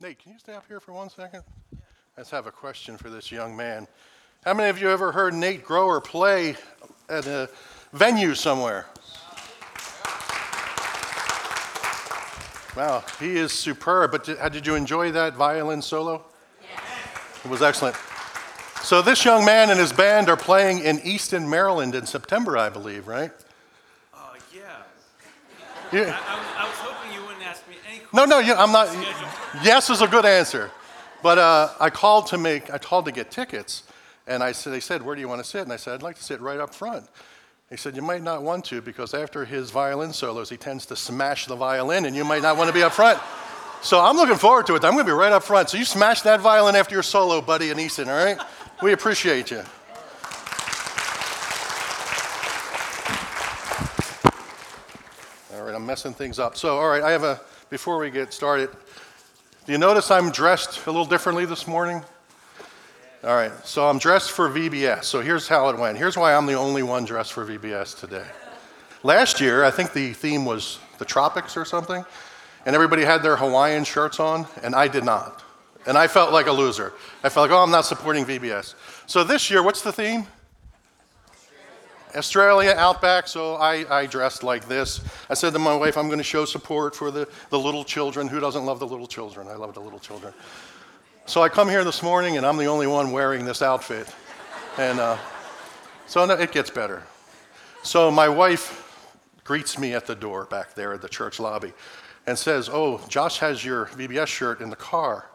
Nate, can you stay up here for one second? Let's have a question for this young man. How many of you ever heard Nate Grower play at a venue somewhere? Wow, he is superb. But did, did you enjoy that violin solo? Yes. It was excellent. So, this young man and his band are playing in Easton, Maryland in September, I believe, right? Uh, yeah. Yeah. I, I, I was hoping you wouldn't ask me any No, no, yeah, I'm not. Yes is a good answer. But uh, I called to make, I called to get tickets. And I said, they said, where do you want to sit? And I said, I'd like to sit right up front. He said, you might not want to because after his violin solos, he tends to smash the violin and you might not want to be up front. So I'm looking forward to it. I'm going to be right up front. So you smash that violin after your solo, buddy and Easton, all right? We appreciate you. All right, I'm messing things up. So, all right, I have a, before we get started, do you notice I'm dressed a little differently this morning? All right, so I'm dressed for VBS. So here's how it went. Here's why I'm the only one dressed for VBS today. Last year, I think the theme was the tropics or something, and everybody had their Hawaiian shirts on, and I did not. And I felt like a loser. I felt like, oh, I'm not supporting VBS. So this year, what's the theme? Australia, Outback, so I, I dressed like this. I said to my wife, I'm going to show support for the, the little children. Who doesn't love the little children? I love the little children. So I come here this morning and I'm the only one wearing this outfit. And uh, so no, it gets better. So my wife greets me at the door back there at the church lobby and says, Oh, Josh has your VBS shirt in the car.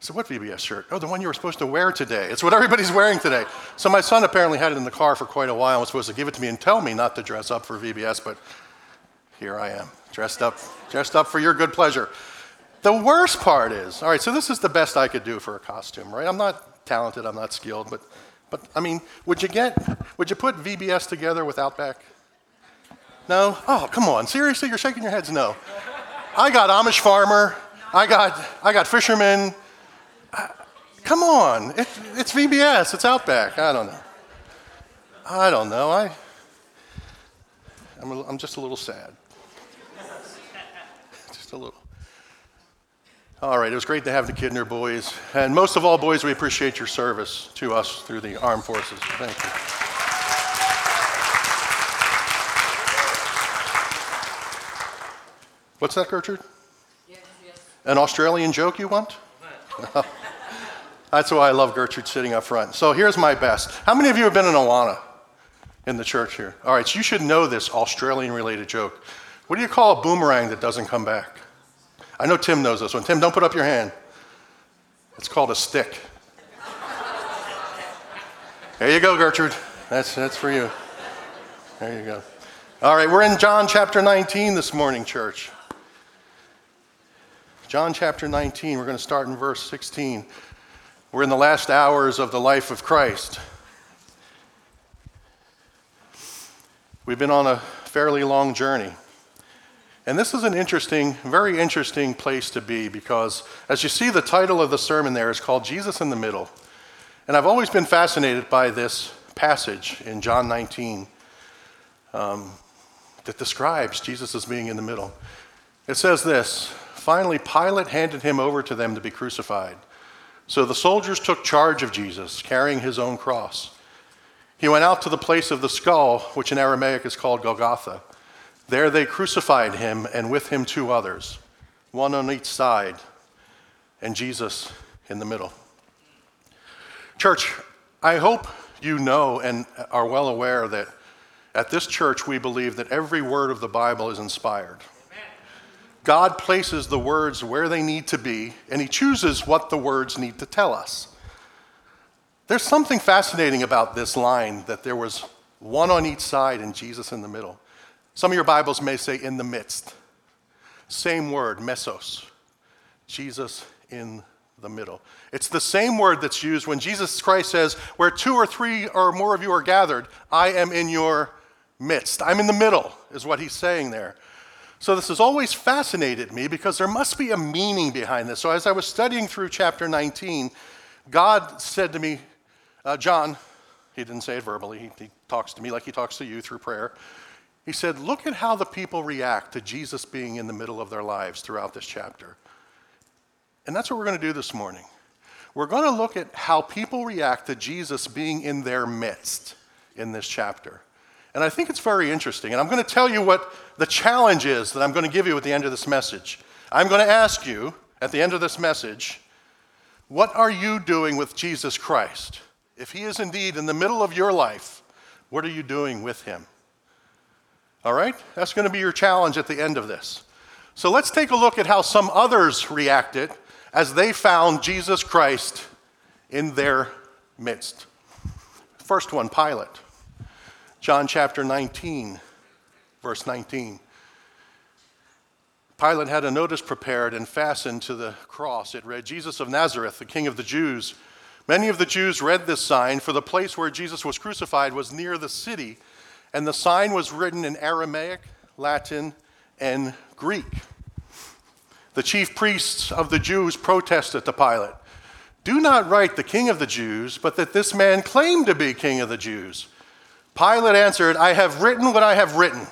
I said, What VBS shirt? Oh, the one you were supposed to wear today. It's what everybody's wearing today. So my son apparently had it in the car for quite a while and was supposed to give it to me and tell me not to dress up for VBS, but here I am, dressed up, dressed up for your good pleasure. The worst part is, all right, so this is the best I could do for a costume, right? I'm not talented, I'm not skilled, but, but I mean, would you get, would you put VBS together with Outback? No? Oh, come on, seriously, you're shaking your heads no. I got Amish farmer, I got, I got fisherman. Come on, it, it's VBS, it's Outback. I don't know. I don't know. I, I'm, a, I'm just a little sad. just a little. All right, it was great to have the Kidner boys. And most of all, boys, we appreciate your service to us through the armed forces. Thank you. What's that, Gertrude? An Australian joke you want? That's why I love Gertrude sitting up front. So here's my best. How many of you have been in Awana in the church here? All right, so you should know this Australian related joke. What do you call a boomerang that doesn't come back? I know Tim knows this one. Tim, don't put up your hand. It's called a stick. There you go, Gertrude. That's, that's for you. There you go. All right, we're in John chapter 19 this morning, church. John chapter 19, we're going to start in verse 16. We're in the last hours of the life of Christ. We've been on a fairly long journey. And this is an interesting, very interesting place to be because, as you see, the title of the sermon there is called Jesus in the Middle. And I've always been fascinated by this passage in John 19 um, that describes Jesus as being in the middle. It says this Finally, Pilate handed him over to them to be crucified. So the soldiers took charge of Jesus, carrying his own cross. He went out to the place of the skull, which in Aramaic is called Golgotha. There they crucified him, and with him two others, one on each side, and Jesus in the middle. Church, I hope you know and are well aware that at this church we believe that every word of the Bible is inspired. God places the words where they need to be, and He chooses what the words need to tell us. There's something fascinating about this line that there was one on each side and Jesus in the middle. Some of your Bibles may say in the midst. Same word, mesos. Jesus in the middle. It's the same word that's used when Jesus Christ says, Where two or three or more of you are gathered, I am in your midst. I'm in the middle, is what he's saying there. So this has always fascinated me because there must be a meaning behind this. So as I was studying through chapter 19, God said to me, uh, John, he didn't say it verbally, he, he talks to me like he talks to you through prayer. He said, Look at how the people react to Jesus being in the middle of their lives throughout this chapter. And that's what we're going to do this morning. We're going to look at how people react to Jesus being in their midst in this chapter. And I think it's very interesting. And I'm going to tell you what the challenge is that I'm going to give you at the end of this message. I'm going to ask you at the end of this message, what are you doing with Jesus Christ? If he is indeed in the middle of your life, what are you doing with him? All right? That's going to be your challenge at the end of this. So let's take a look at how some others reacted as they found Jesus Christ in their midst. First one, Pilate. John chapter 19, verse 19. Pilate had a notice prepared and fastened to the cross. It read, Jesus of Nazareth, the King of the Jews. Many of the Jews read this sign, for the place where Jesus was crucified was near the city, and the sign was written in Aramaic, Latin, and Greek. The chief priests of the Jews protested to Pilate Do not write the King of the Jews, but that this man claimed to be King of the Jews. Pilate answered, I have written what I have written.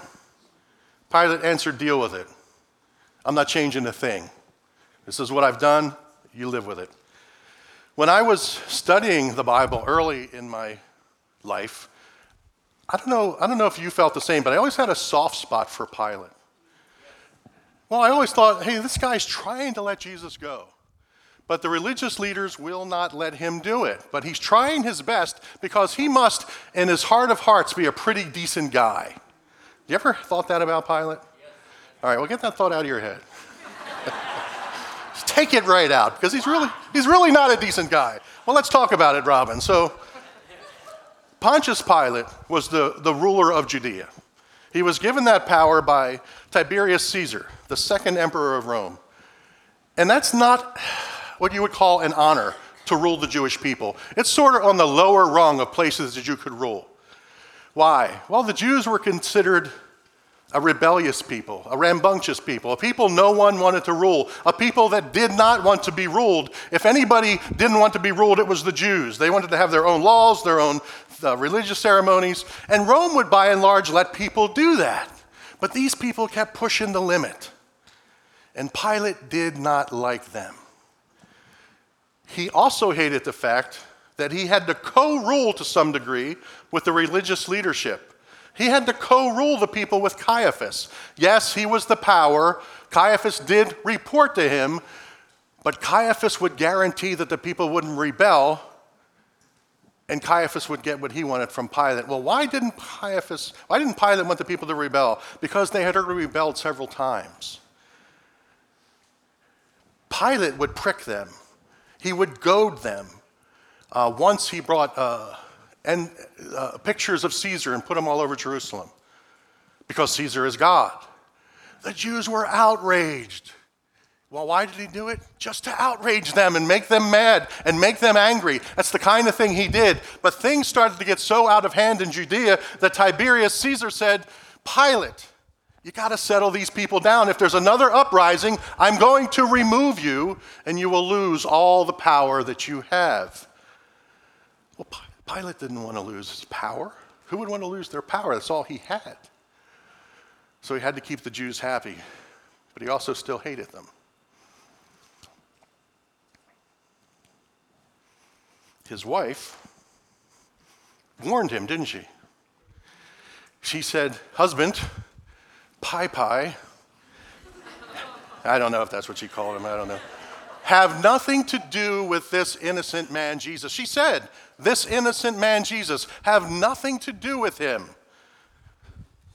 Pilate answered, Deal with it. I'm not changing a thing. This is what I've done. You live with it. When I was studying the Bible early in my life, I don't know, I don't know if you felt the same, but I always had a soft spot for Pilate. Well, I always thought, hey, this guy's trying to let Jesus go. But the religious leaders will not let him do it. But he's trying his best because he must, in his heart of hearts, be a pretty decent guy. You ever thought that about Pilate? All right, well, get that thought out of your head. Take it right out because he's really, he's really not a decent guy. Well, let's talk about it, Robin. So, Pontius Pilate was the, the ruler of Judea. He was given that power by Tiberius Caesar, the second emperor of Rome. And that's not what you would call an honor to rule the Jewish people. It's sort of on the lower rung of places that you could rule. Why? Well, the Jews were considered a rebellious people, a rambunctious people, a people no one wanted to rule, a people that did not want to be ruled. If anybody didn't want to be ruled, it was the Jews. They wanted to have their own laws, their own uh, religious ceremonies, and Rome would by and large let people do that. But these people kept pushing the limit, and Pilate did not like them. He also hated the fact that he had to co rule to some degree with the religious leadership. He had to co rule the people with Caiaphas. Yes, he was the power. Caiaphas did report to him, but Caiaphas would guarantee that the people wouldn't rebel, and Caiaphas would get what he wanted from Pilate. Well, why didn't Caiaphas, why didn't Pilate want the people to rebel? Because they had already rebelled several times. Pilate would prick them, he would goad them. Uh, once he brought uh, and uh, pictures of Caesar and put them all over Jerusalem because Caesar is God. The Jews were outraged. Well, why did he do it? Just to outrage them and make them mad and make them angry. That's the kind of thing he did. But things started to get so out of hand in Judea that Tiberius Caesar said, Pilate, you got to settle these people down. If there's another uprising, I'm going to remove you and you will lose all the power that you have. Well, Pilate didn't want to lose his power. Who would want to lose their power? That's all he had. So he had to keep the Jews happy, but he also still hated them. His wife warned him, didn't she? She said, Husband, pie pie. I don't know if that's what she called him, I don't know. Have nothing to do with this innocent man, Jesus. She said, this innocent man, Jesus, have nothing to do with him.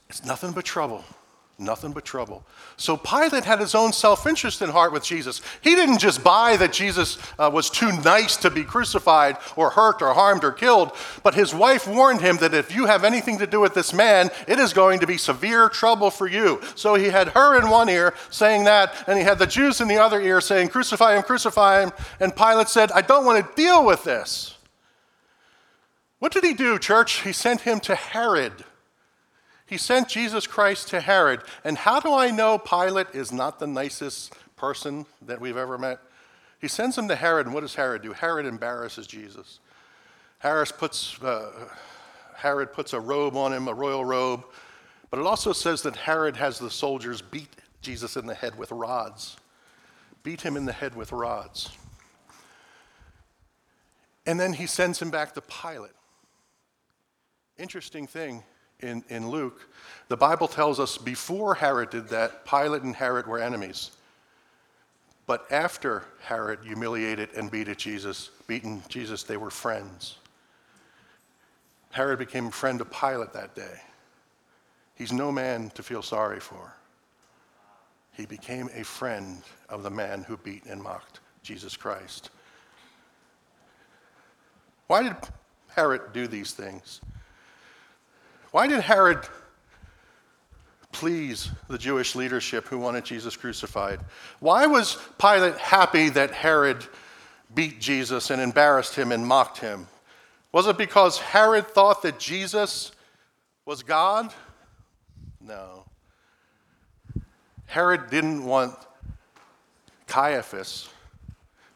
It's nothing but trouble. Nothing but trouble. So Pilate had his own self interest in heart with Jesus. He didn't just buy that Jesus uh, was too nice to be crucified or hurt or harmed or killed, but his wife warned him that if you have anything to do with this man, it is going to be severe trouble for you. So he had her in one ear saying that, and he had the Jews in the other ear saying, Crucify him, crucify him. And Pilate said, I don't want to deal with this. What did he do, church? He sent him to Herod. He sent Jesus Christ to Herod. And how do I know Pilate is not the nicest person that we've ever met? He sends him to Herod, and what does Herod do? Herod embarrasses Jesus. Herod puts, uh, Herod puts a robe on him, a royal robe, but it also says that Herod has the soldiers beat Jesus in the head with rods beat him in the head with rods. And then he sends him back to Pilate. Interesting thing in, in Luke, the Bible tells us before Herod did that, Pilate and Herod were enemies. But after Herod humiliated and beat Jesus, beaten Jesus, they were friends. Herod became a friend of Pilate that day. He's no man to feel sorry for. He became a friend of the man who beat and mocked Jesus Christ. Why did Herod do these things? Why did Herod please the Jewish leadership who wanted Jesus crucified? Why was Pilate happy that Herod beat Jesus and embarrassed him and mocked him? Was it because Herod thought that Jesus was God? No. Herod didn't want Caiaphas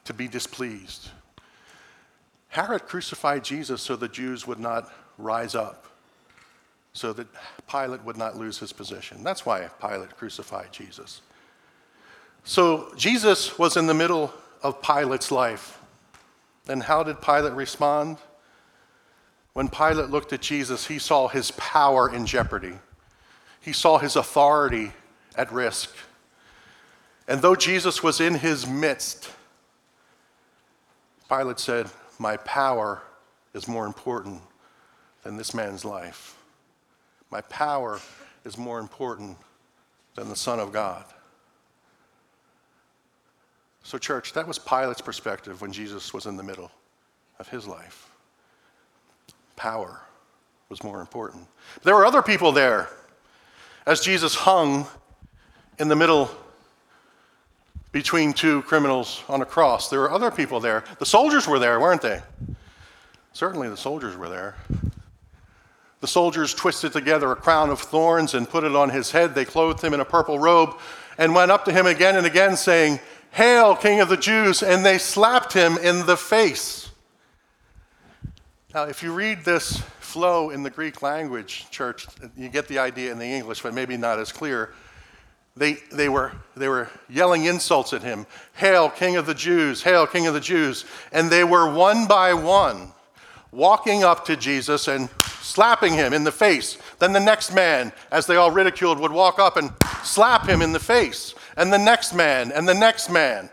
to be displeased. Herod crucified Jesus so the Jews would not rise up, so that Pilate would not lose his position. That's why Pilate crucified Jesus. So Jesus was in the middle of Pilate's life. And how did Pilate respond? When Pilate looked at Jesus, he saw his power in jeopardy. He saw his authority at risk. And though Jesus was in his midst, Pilate said, My power is more important than this man's life. My power is more important than the Son of God. So, church, that was Pilate's perspective when Jesus was in the middle of his life power was more important. There were other people there. As Jesus hung in the middle between two criminals on a cross, there were other people there. The soldiers were there, weren't they? Certainly the soldiers were there. The soldiers twisted together a crown of thorns and put it on his head. They clothed him in a purple robe and went up to him again and again, saying, Hail, King of the Jews! And they slapped him in the face. Now, if you read this flow in the Greek language, church, you get the idea in the English, but maybe not as clear. They, they, were, they were yelling insults at him Hail, King of the Jews! Hail, King of the Jews! And they were one by one walking up to Jesus and slapping him in the face. Then the next man, as they all ridiculed, would walk up and slap him in the face. And the next man, and the next man.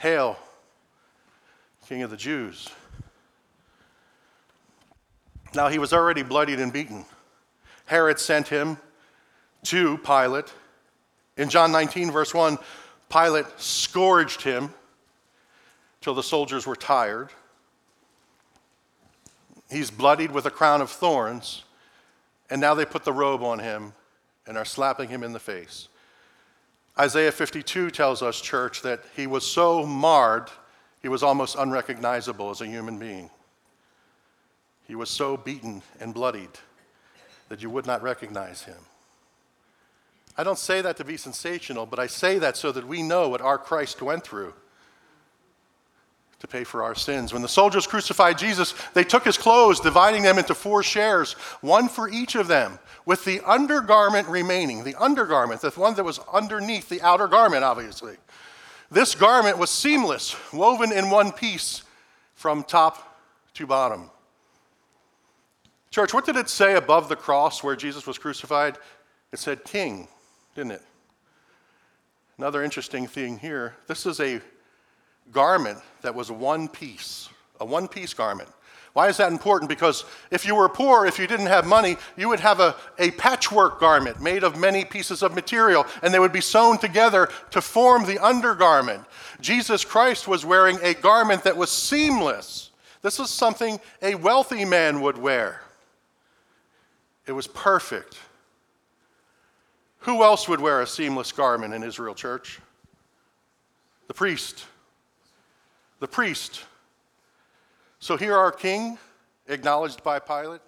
Hail, king of the Jews. Now he was already bloodied and beaten. Herod sent him to Pilate. In John 19, verse 1, Pilate scourged him till the soldiers were tired. He's bloodied with a crown of thorns, and now they put the robe on him and are slapping him in the face. Isaiah 52 tells us, church, that he was so marred he was almost unrecognizable as a human being. He was so beaten and bloodied that you would not recognize him. I don't say that to be sensational, but I say that so that we know what our Christ went through to pay for our sins. When the soldiers crucified Jesus, they took his clothes, dividing them into four shares, one for each of them, with the undergarment remaining. The undergarment, the one that was underneath the outer garment, obviously. This garment was seamless, woven in one piece from top to bottom. Church, what did it say above the cross where Jesus was crucified? It said king, didn't it? Another interesting thing here this is a garment that was one piece, a one piece garment. Why is that important? Because if you were poor, if you didn't have money, you would have a, a patchwork garment made of many pieces of material, and they would be sewn together to form the undergarment. Jesus Christ was wearing a garment that was seamless. This is something a wealthy man would wear. It was perfect. Who else would wear a seamless garment in Israel, church? The priest. The priest so here our king, acknowledged by Pilate,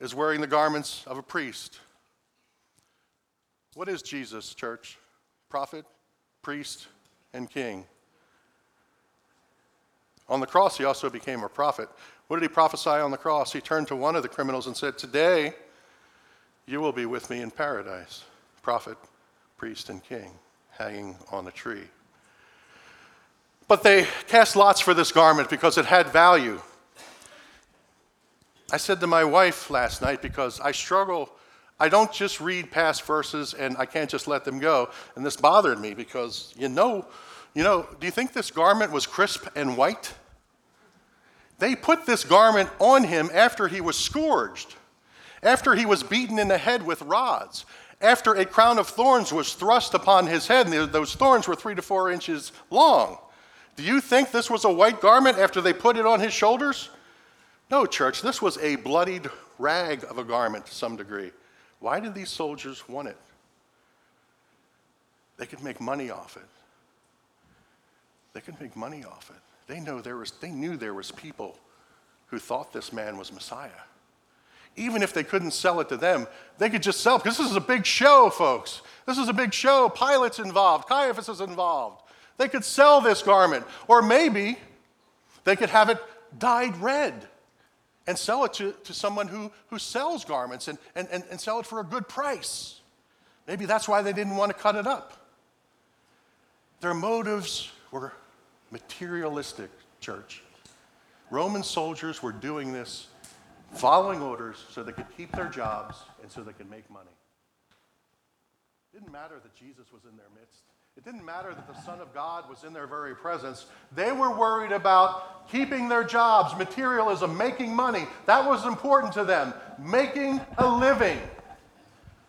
is wearing the garments of a priest. What is Jesus, church? Prophet, priest, and king. On the cross, he also became a prophet. What did he prophesy on the cross? He turned to one of the criminals and said, Today you will be with me in paradise prophet, priest, and king hanging on a tree. But they cast lots for this garment because it had value. I said to my wife last night because I struggle. I don't just read past verses and I can't just let them go. And this bothered me because you know, you know, do you think this garment was crisp and white? They put this garment on him after he was scourged, after he was beaten in the head with rods, after a crown of thorns was thrust upon his head, and those thorns were three to four inches long. Do you think this was a white garment after they put it on his shoulders? No, church, this was a bloodied rag of a garment to some degree. Why did these soldiers want it? They could make money off it. They could make money off it. They, know there was, they knew there was people who thought this man was Messiah. Even if they couldn't sell it to them, they could just sell it because this is a big show, folks. This is a big show. Pilate's involved, Caiaphas is involved. They could sell this garment. Or maybe they could have it dyed red and sell it to, to someone who, who sells garments and, and, and, and sell it for a good price. Maybe that's why they didn't want to cut it up. Their motives were materialistic, church. Roman soldiers were doing this, following orders so they could keep their jobs and so they could make money. It didn't matter that Jesus was in their midst. It didn't matter that the Son of God was in their very presence. They were worried about keeping their jobs, materialism, making money. That was important to them. Making a living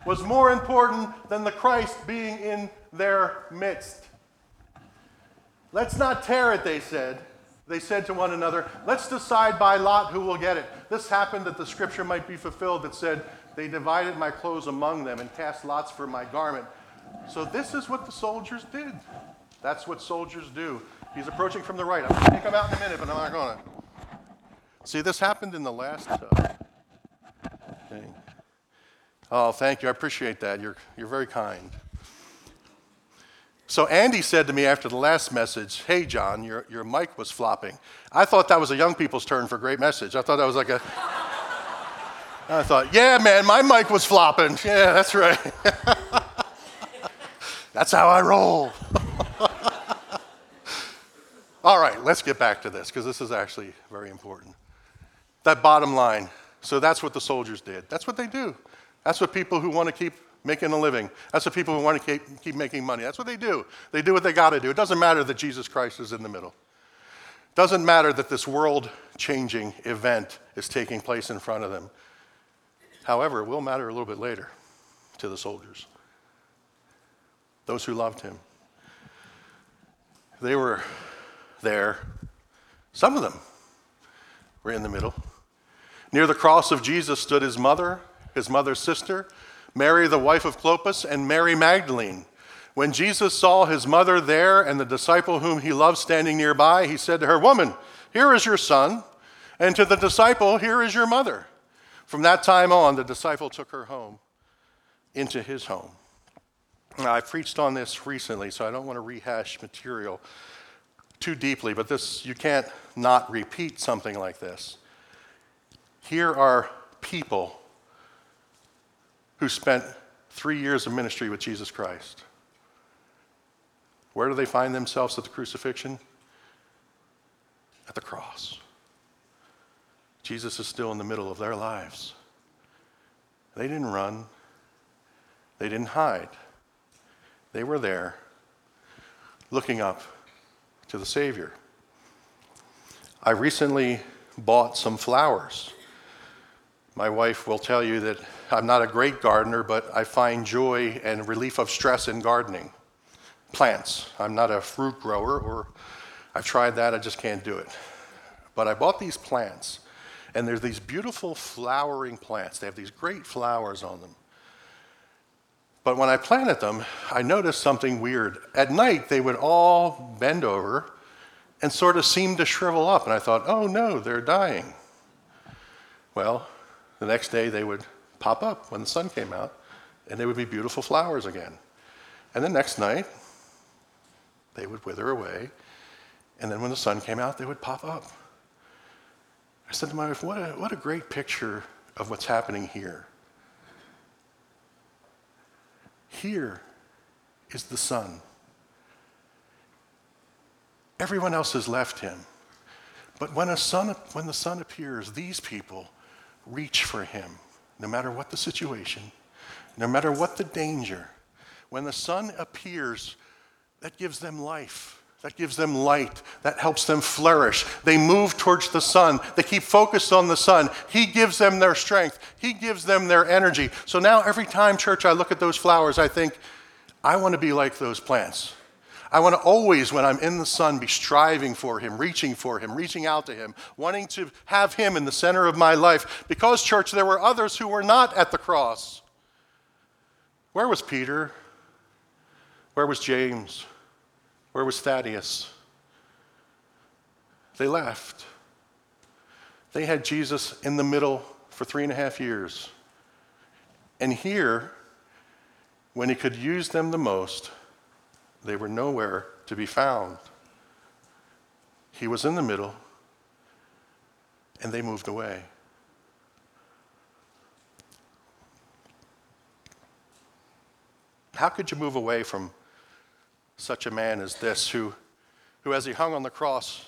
was more important than the Christ being in their midst. Let's not tear it, they said. They said to one another, Let's decide by lot who will get it. This happened that the scripture might be fulfilled that said, They divided my clothes among them and cast lots for my garment. So this is what the soldiers did. That's what soldiers do. He's approaching from the right. I'm going to come out in a minute, but I'm not going to. See, this happened in the last uh, thing. Oh, thank you. I appreciate that. You're, you're very kind. So Andy said to me after the last message, Hey, John, your, your mic was flopping. I thought that was a young people's turn for great message. I thought that was like a. I thought, yeah, man, my mic was flopping. Yeah, that's right. That's how I roll. All right, let's get back to this because this is actually very important. That bottom line. So that's what the soldiers did. That's what they do. That's what people who want to keep making a living. That's what people who want to keep, keep making money. That's what they do. They do what they got to do. It doesn't matter that Jesus Christ is in the middle. It doesn't matter that this world changing event is taking place in front of them. However, it will matter a little bit later to the soldiers those who loved him. They were there. Some of them were in the middle. Near the cross of Jesus stood his mother, his mother's sister, Mary, the wife of Clopas, and Mary Magdalene. When Jesus saw his mother there and the disciple whom he loved standing nearby, he said to her, Woman, here is your son, and to the disciple, here is your mother. From that time on, the disciple took her home into his home. I preached on this recently, so I don't want to rehash material too deeply, but this you can't not repeat something like this. Here are people who spent three years of ministry with Jesus Christ. Where do they find themselves at the crucifixion? At the cross. Jesus is still in the middle of their lives. They didn't run, they didn't hide. They were there looking up to the Savior. I recently bought some flowers. My wife will tell you that I'm not a great gardener, but I find joy and relief of stress in gardening. Plants. I'm not a fruit grower, or I've tried that, I just can't do it. But I bought these plants, and they're these beautiful flowering plants. They have these great flowers on them. But when I planted them, I noticed something weird. At night, they would all bend over and sort of seem to shrivel up. And I thought, oh no, they're dying. Well, the next day they would pop up when the sun came out, and they would be beautiful flowers again. And the next night, they would wither away. And then when the sun came out, they would pop up. I said to my wife, what a, what a great picture of what's happening here. Here is the Son. Everyone else has left him. But when, son, when the Son appears, these people reach for him, no matter what the situation, no matter what the danger. When the Son appears, that gives them life. That gives them light. That helps them flourish. They move towards the sun. They keep focused on the sun. He gives them their strength. He gives them their energy. So now, every time, church, I look at those flowers, I think, I want to be like those plants. I want to always, when I'm in the sun, be striving for Him, reaching for Him, reaching out to Him, wanting to have Him in the center of my life. Because, church, there were others who were not at the cross. Where was Peter? Where was James? Where was Thaddeus? They left. They had Jesus in the middle for three and a half years. And here, when he could use them the most, they were nowhere to be found. He was in the middle, and they moved away. How could you move away from such a man as this, who, who as he hung on the cross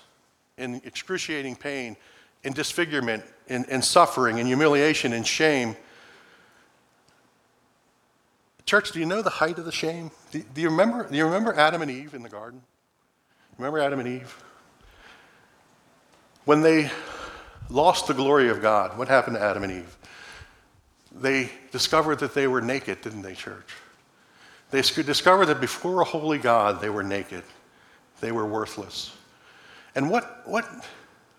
in excruciating pain, in disfigurement, in, in suffering, in humiliation, in shame, Church, do you know the height of the shame? Do, do, you remember, do you remember Adam and Eve in the garden? Remember Adam and Eve? When they lost the glory of God, what happened to Adam and Eve? They discovered that they were naked, didn't they, church? They discovered that before a holy God, they were naked. They were worthless. And what, what,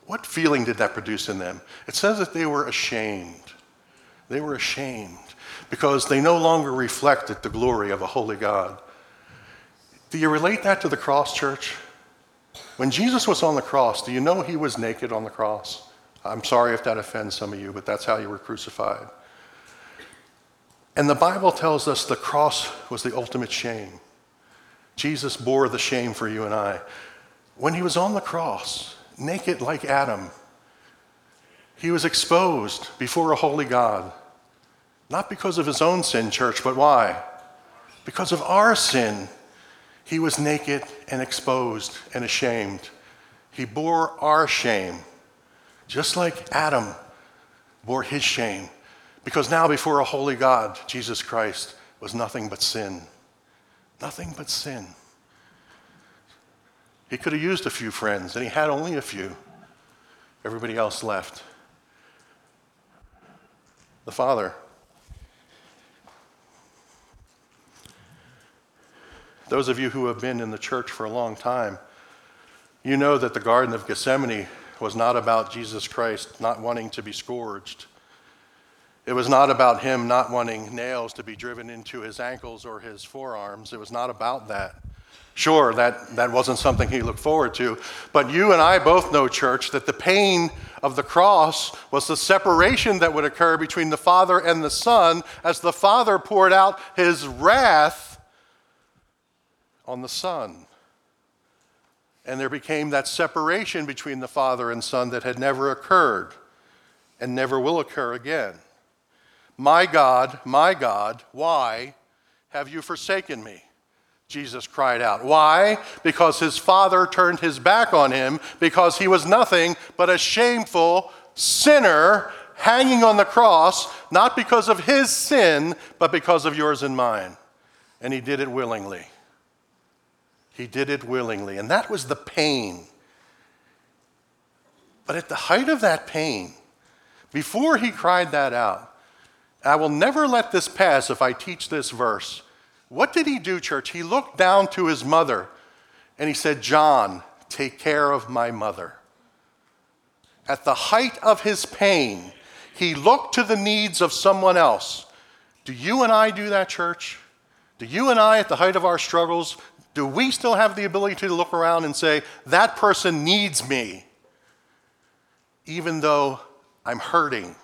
what feeling did that produce in them? It says that they were ashamed. They were ashamed because they no longer reflected the glory of a holy God. Do you relate that to the cross, church? When Jesus was on the cross, do you know he was naked on the cross? I'm sorry if that offends some of you, but that's how you were crucified. And the Bible tells us the cross was the ultimate shame. Jesus bore the shame for you and I. When he was on the cross, naked like Adam, he was exposed before a holy God. Not because of his own sin, church, but why? Because of our sin. He was naked and exposed and ashamed. He bore our shame, just like Adam bore his shame. Because now, before a holy God, Jesus Christ was nothing but sin. Nothing but sin. He could have used a few friends, and he had only a few. Everybody else left. The Father Those of you who have been in the church for a long time, you know that the Garden of Gethsemane was not about Jesus Christ not wanting to be scourged. It was not about him not wanting nails to be driven into his ankles or his forearms. It was not about that. Sure, that, that wasn't something he looked forward to. But you and I both know, church, that the pain of the cross was the separation that would occur between the Father and the Son as the Father poured out his wrath on the Son. And there became that separation between the Father and Son that had never occurred and never will occur again. My God, my God, why have you forsaken me? Jesus cried out. Why? Because his father turned his back on him, because he was nothing but a shameful sinner hanging on the cross, not because of his sin, but because of yours and mine. And he did it willingly. He did it willingly. And that was the pain. But at the height of that pain, before he cried that out, I will never let this pass if I teach this verse. What did he do, church? He looked down to his mother and he said, John, take care of my mother. At the height of his pain, he looked to the needs of someone else. Do you and I do that, church? Do you and I, at the height of our struggles, do we still have the ability to look around and say, that person needs me, even though I'm hurting?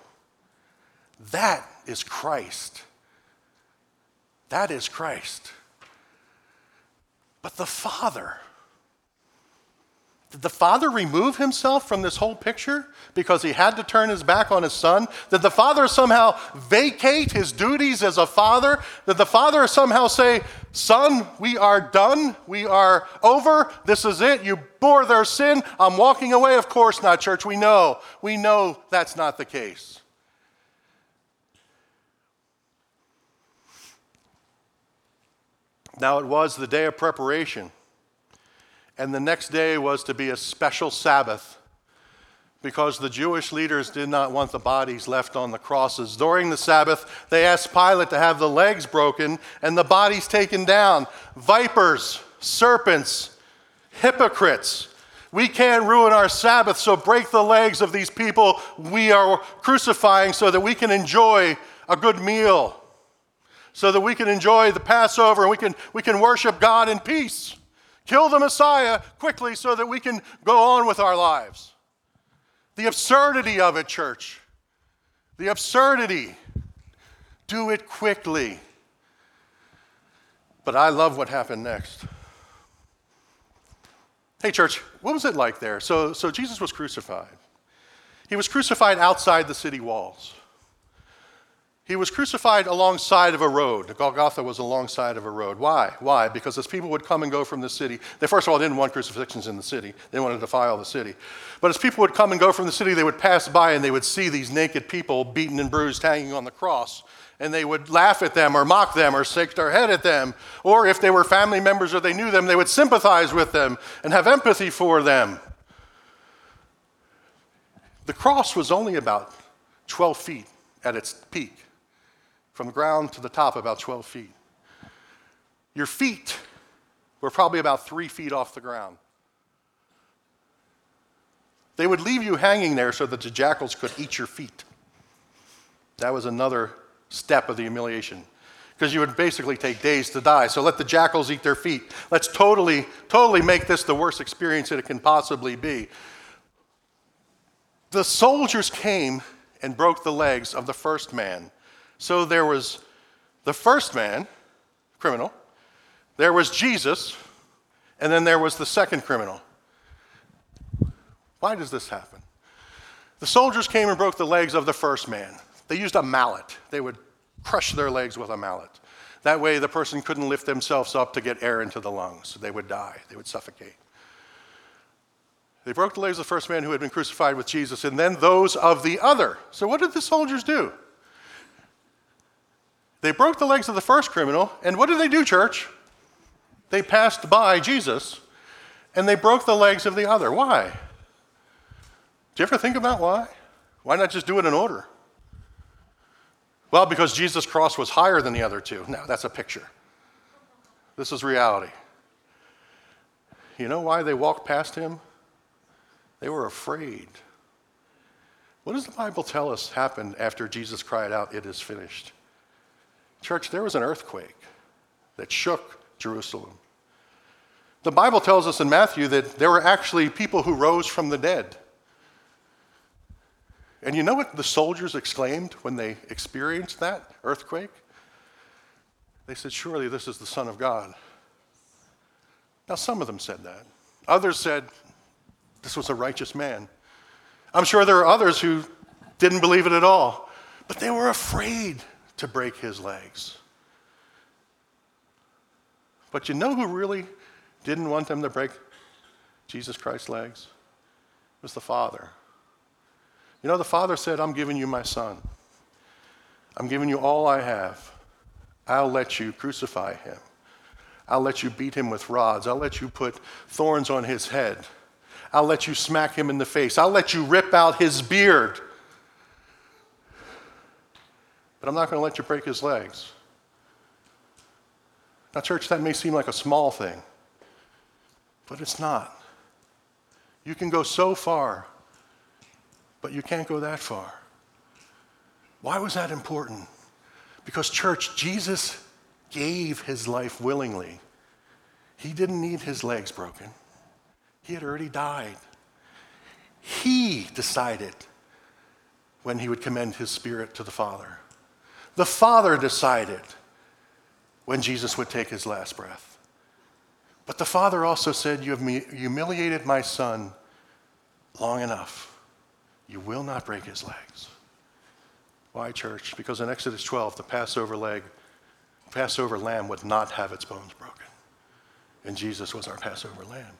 That is Christ. That is Christ. But the Father, Did the father remove himself from this whole picture because he had to turn his back on his son? Did the father somehow vacate his duties as a father? Did the father somehow say, Son, we are done. We are over. This is it. You bore their sin. I'm walking away. Of course not, church. We know. We know that's not the case. Now, it was the day of preparation, and the next day was to be a special Sabbath because the Jewish leaders did not want the bodies left on the crosses. During the Sabbath, they asked Pilate to have the legs broken and the bodies taken down. Vipers, serpents, hypocrites. We can't ruin our Sabbath, so break the legs of these people we are crucifying so that we can enjoy a good meal so that we can enjoy the Passover and we can, we can worship God in peace. Kill the Messiah quickly so that we can go on with our lives. The absurdity of it, church. The absurdity. Do it quickly. But I love what happened next. Hey, church, what was it like there? So, so Jesus was crucified. He was crucified outside the city walls. He was crucified alongside of a road. Golgotha was alongside of a road. Why? Why? Because as people would come and go from the city, they first of all didn't want crucifixions in the city. They wanted to defile the city. But as people would come and go from the city, they would pass by and they would see these naked people beaten and bruised hanging on the cross. And they would laugh at them or mock them or shake their head at them. Or if they were family members or they knew them, they would sympathize with them and have empathy for them. The cross was only about 12 feet at its peak from the ground to the top about 12 feet. Your feet were probably about three feet off the ground. They would leave you hanging there so that the jackals could eat your feet. That was another step of the humiliation because you would basically take days to die. So let the jackals eat their feet. Let's totally, totally make this the worst experience that it can possibly be. The soldiers came and broke the legs of the first man so there was the first man, criminal, there was Jesus, and then there was the second criminal. Why does this happen? The soldiers came and broke the legs of the first man. They used a mallet. They would crush their legs with a mallet. That way, the person couldn't lift themselves up to get air into the lungs. They would die, they would suffocate. They broke the legs of the first man who had been crucified with Jesus, and then those of the other. So, what did the soldiers do? They broke the legs of the first criminal, and what did they do, church? They passed by Jesus and they broke the legs of the other. Why? Do you ever think about why? Why not just do it in order? Well, because Jesus' cross was higher than the other two. No, that's a picture. This is reality. You know why they walked past him? They were afraid. What does the Bible tell us happened after Jesus cried out, It is finished? Church, there was an earthquake that shook Jerusalem. The Bible tells us in Matthew that there were actually people who rose from the dead. And you know what the soldiers exclaimed when they experienced that earthquake? They said, Surely this is the Son of God. Now, some of them said that. Others said, This was a righteous man. I'm sure there are others who didn't believe it at all, but they were afraid to break his legs. But you know who really didn't want them to break Jesus Christ's legs? It was the Father. You know, the Father said, I'm giving you my Son. I'm giving you all I have. I'll let you crucify him. I'll let you beat him with rods. I'll let you put thorns on his head. I'll let you smack him in the face. I'll let you rip out his beard but I'm not going to let you break his legs. Now, church, that may seem like a small thing, but it's not. You can go so far, but you can't go that far. Why was that important? Because, church, Jesus gave his life willingly. He didn't need his legs broken, he had already died. He decided when he would commend his spirit to the Father. The Father decided when Jesus would take his last breath. But the father also said, You have humiliated my son long enough. You will not break his legs. Why, church? Because in Exodus 12, the Passover leg, Passover lamb would not have its bones broken. And Jesus was our Passover lamb.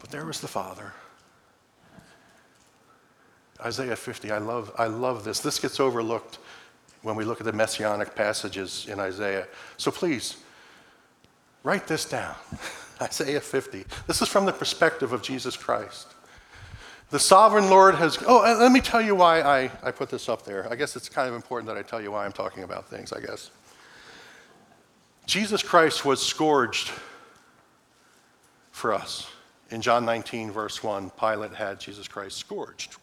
But there was the Father. Isaiah 50, I love, I love this. This gets overlooked when we look at the messianic passages in Isaiah. So please, write this down. Isaiah 50. This is from the perspective of Jesus Christ. The sovereign Lord has. Oh, let me tell you why I, I put this up there. I guess it's kind of important that I tell you why I'm talking about things, I guess. Jesus Christ was scourged for us. In John 19, verse 1, Pilate had Jesus Christ scourged.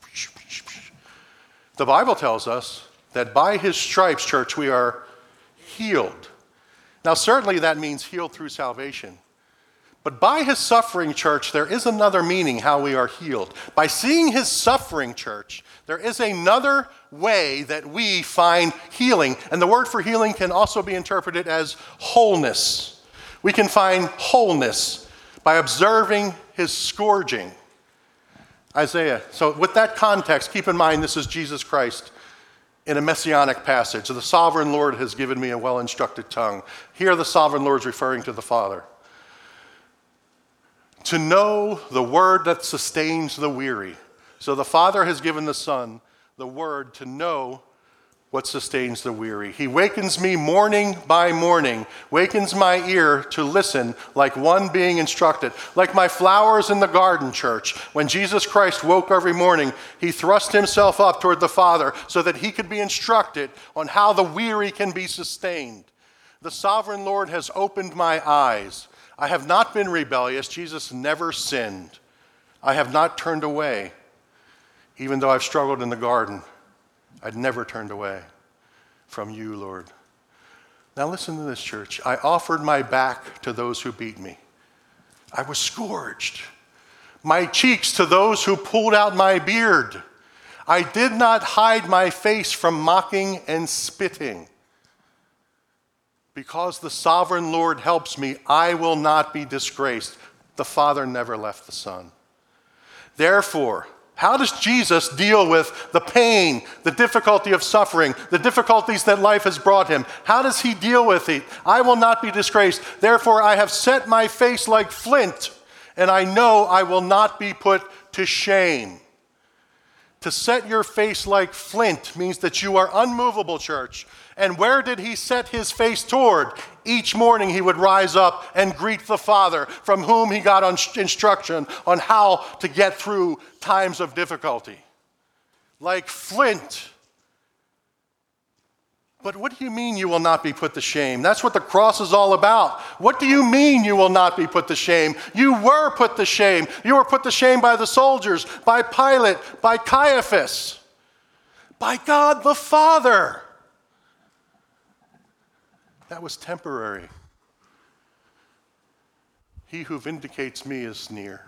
The Bible tells us that by his stripes, church, we are healed. Now, certainly that means healed through salvation. But by his suffering, church, there is another meaning how we are healed. By seeing his suffering, church, there is another way that we find healing. And the word for healing can also be interpreted as wholeness. We can find wholeness by observing his scourging. Isaiah. So, with that context, keep in mind this is Jesus Christ in a messianic passage. The sovereign Lord has given me a well instructed tongue. Here, the sovereign Lord is referring to the Father. To know the word that sustains the weary. So, the Father has given the Son the word to know what sustains the weary. He wakens me morning by morning, wakens my ear to listen like one being instructed. Like my flowers in the garden, church. When Jesus Christ woke every morning, he thrust himself up toward the Father so that he could be instructed on how the weary can be sustained. The sovereign Lord has opened my eyes. I have not been rebellious. Jesus never sinned. I have not turned away, even though I've struggled in the garden. I'd never turned away from you, Lord. Now, listen to this, church. I offered my back to those who beat me. I was scourged, my cheeks to those who pulled out my beard. I did not hide my face from mocking and spitting. Because the sovereign Lord helps me, I will not be disgraced. The Father never left the Son. Therefore, how does Jesus deal with the pain, the difficulty of suffering, the difficulties that life has brought him? How does he deal with it? I will not be disgraced. Therefore, I have set my face like flint, and I know I will not be put to shame. To set your face like flint means that you are unmovable, church. And where did he set his face toward? Each morning he would rise up and greet the Father, from whom he got instruction on how to get through times of difficulty. Like flint. But what do you mean you will not be put to shame? That's what the cross is all about. What do you mean you will not be put to shame? You were put to shame. You were put to shame by the soldiers, by Pilate, by Caiaphas, by God the Father. That was temporary. He who vindicates me is near.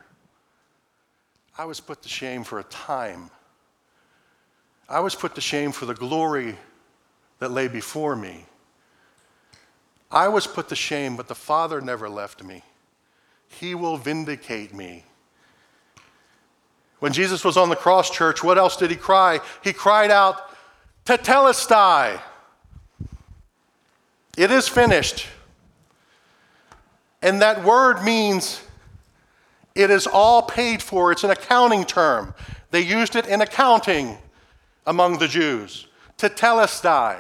I was put to shame for a time. I was put to shame for the glory that lay before me. I was put to shame, but the Father never left me. He will vindicate me. When Jesus was on the cross, church, what else did he cry? He cried out, Tetelestai. It is finished. And that word means it is all paid for. It's an accounting term. They used it in accounting among the Jews. to Tetelestai.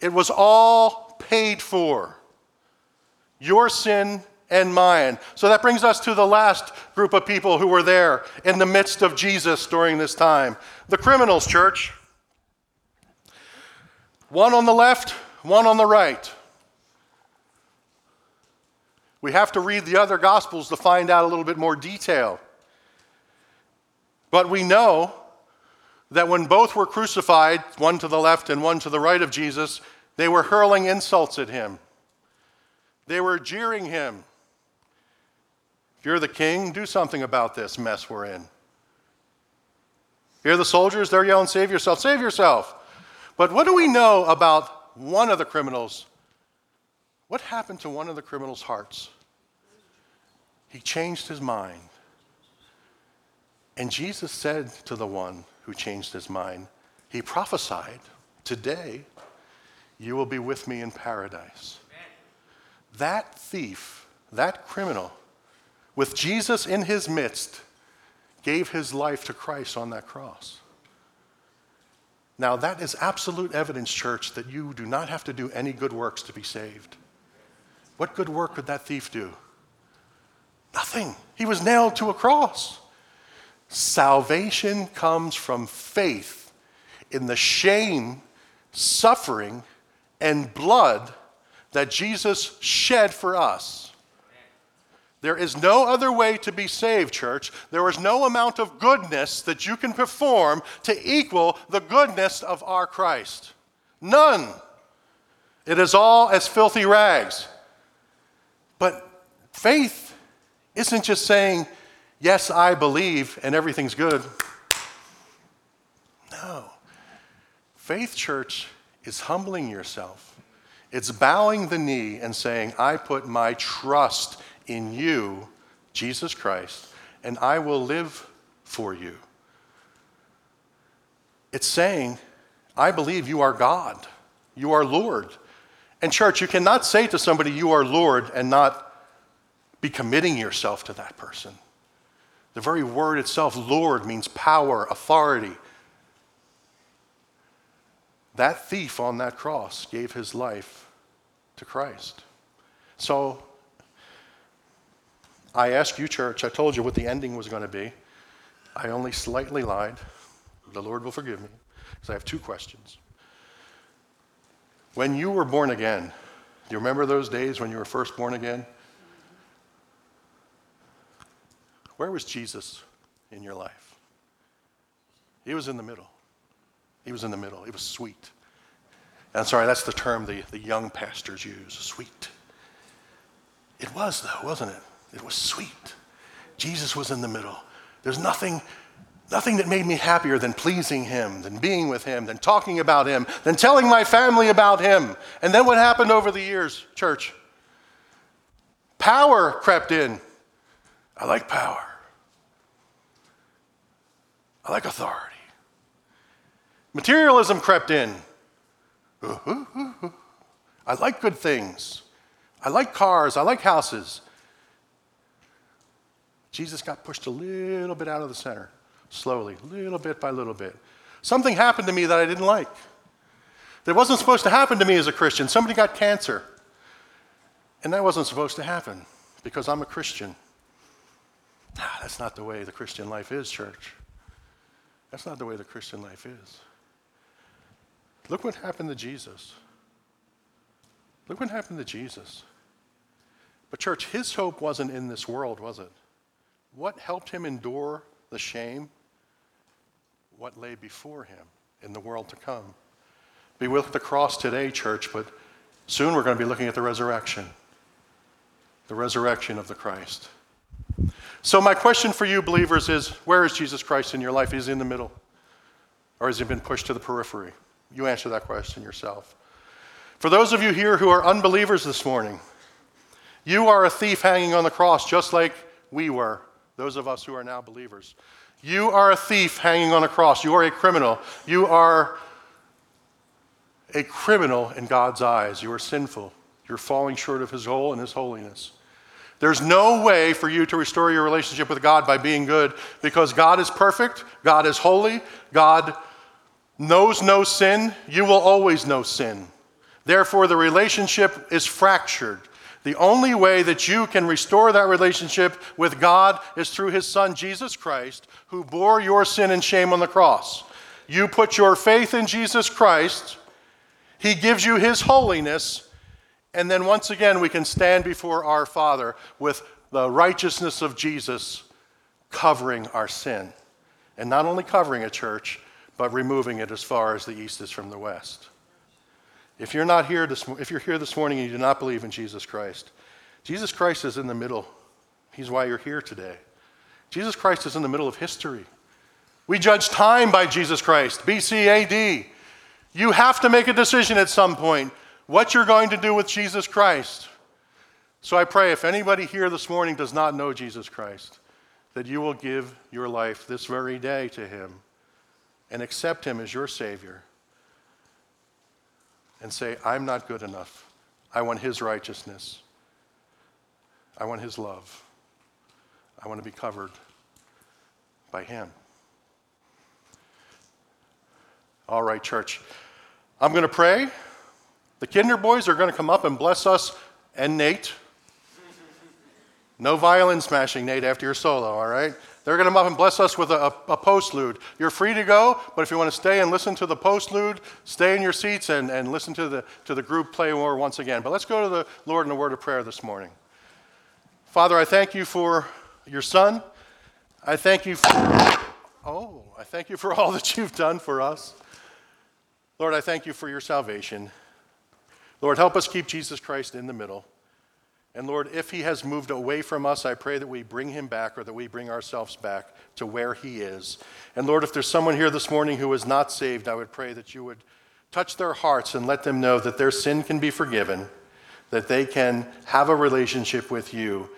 It was all paid for. Your sin and mine. So that brings us to the last group of people who were there in the midst of Jesus during this time the criminals, church. One on the left, one on the right. We have to read the other Gospels to find out a little bit more detail. But we know that when both were crucified, one to the left and one to the right of Jesus, they were hurling insults at him. They were jeering him. If you're the king, do something about this mess we're in. You're the soldiers, they're yelling, Save yourself, save yourself. But what do we know about one of the criminals What happened to one of the criminal's hearts? He changed his mind. And Jesus said to the one who changed his mind, He prophesied, Today you will be with me in paradise. That thief, that criminal, with Jesus in his midst, gave his life to Christ on that cross. Now, that is absolute evidence, church, that you do not have to do any good works to be saved. What good work could that thief do? Nothing. He was nailed to a cross. Salvation comes from faith in the shame, suffering, and blood that Jesus shed for us. There is no other way to be saved, church. There is no amount of goodness that you can perform to equal the goodness of our Christ. None. It is all as filthy rags. But faith isn't just saying, Yes, I believe, and everything's good. No. Faith, church, is humbling yourself. It's bowing the knee and saying, I put my trust in you, Jesus Christ, and I will live for you. It's saying, I believe you are God, you are Lord. And, church, you cannot say to somebody, You are Lord, and not be committing yourself to that person. The very word itself, Lord, means power, authority. That thief on that cross gave his life to Christ. So, I asked you, church, I told you what the ending was going to be. I only slightly lied. The Lord will forgive me because I have two questions. When you were born again, do you remember those days when you were first born again? Where was Jesus in your life? He was in the middle. He was in the middle. It was sweet. And sorry, that's the term the, the young pastors use sweet. It was, though, wasn't it? It was sweet. Jesus was in the middle. There's nothing, nothing that made me happier than pleasing him, than being with him, than talking about him, than telling my family about him. And then what happened over the years, church? Power crept in. I like power. I like authority. Materialism crept in. Uh-huh. I like good things. I like cars. I like houses. Jesus got pushed a little bit out of the center, slowly, little bit by little bit. Something happened to me that I didn't like. That wasn't supposed to happen to me as a Christian. Somebody got cancer. And that wasn't supposed to happen because I'm a Christian. Nah, that's not the way the Christian life is, church. That's not the way the Christian life is. Look what happened to Jesus. Look what happened to Jesus. But, church, his hope wasn't in this world, was it? What helped him endure the shame? What lay before him in the world to come? Be with the cross today, church, but soon we're going to be looking at the resurrection. The resurrection of the Christ. So, my question for you, believers, is where is Jesus Christ in your life? Is he in the middle? Or has he been pushed to the periphery? You answer that question yourself. For those of you here who are unbelievers this morning, you are a thief hanging on the cross just like we were those of us who are now believers. You are a thief hanging on a cross. You are a criminal. You are a criminal in God's eyes. You are sinful. You're falling short of His whole and His holiness. There's no way for you to restore your relationship with God by being good because God is perfect, God is holy, God knows no sin. You will always know sin. Therefore, the relationship is fractured. The only way that you can restore that relationship with God is through His Son, Jesus Christ, who bore your sin and shame on the cross. You put your faith in Jesus Christ, He gives you His holiness, and then once again we can stand before our Father with the righteousness of Jesus covering our sin. And not only covering a church, but removing it as far as the east is from the west. If you're not here this, if you're here this morning and you do not believe in Jesus Christ, Jesus Christ is in the middle. He's why you're here today. Jesus Christ is in the middle of history. We judge time by Jesus Christ, BC AD. You have to make a decision at some point. what you're going to do with Jesus Christ. So I pray if anybody here this morning does not know Jesus Christ, that you will give your life this very day to him and accept him as your Savior and say, I'm not good enough. I want his righteousness. I want his love. I want to be covered by him. All right, church. I'm going to pray. The Kinder boys are going to come up and bless us and Nate. No violin smashing, Nate, after your solo, all right? They're going to come up and bless us with a, a, a postlude. You're free to go, but if you want to stay and listen to the postlude, stay in your seats and, and listen to the, to the group play more once again. But let's go to the Lord in a word of prayer this morning. Father, I thank you for your son. I thank you for, oh, I thank you for all that you've done for us. Lord, I thank you for your salvation. Lord, help us keep Jesus Christ in the middle. And Lord, if he has moved away from us, I pray that we bring him back or that we bring ourselves back to where he is. And Lord, if there's someone here this morning who is not saved, I would pray that you would touch their hearts and let them know that their sin can be forgiven, that they can have a relationship with you,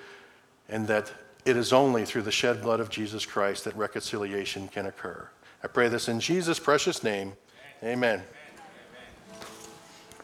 and that it is only through the shed blood of Jesus Christ that reconciliation can occur. I pray this in Jesus' precious name. Amen.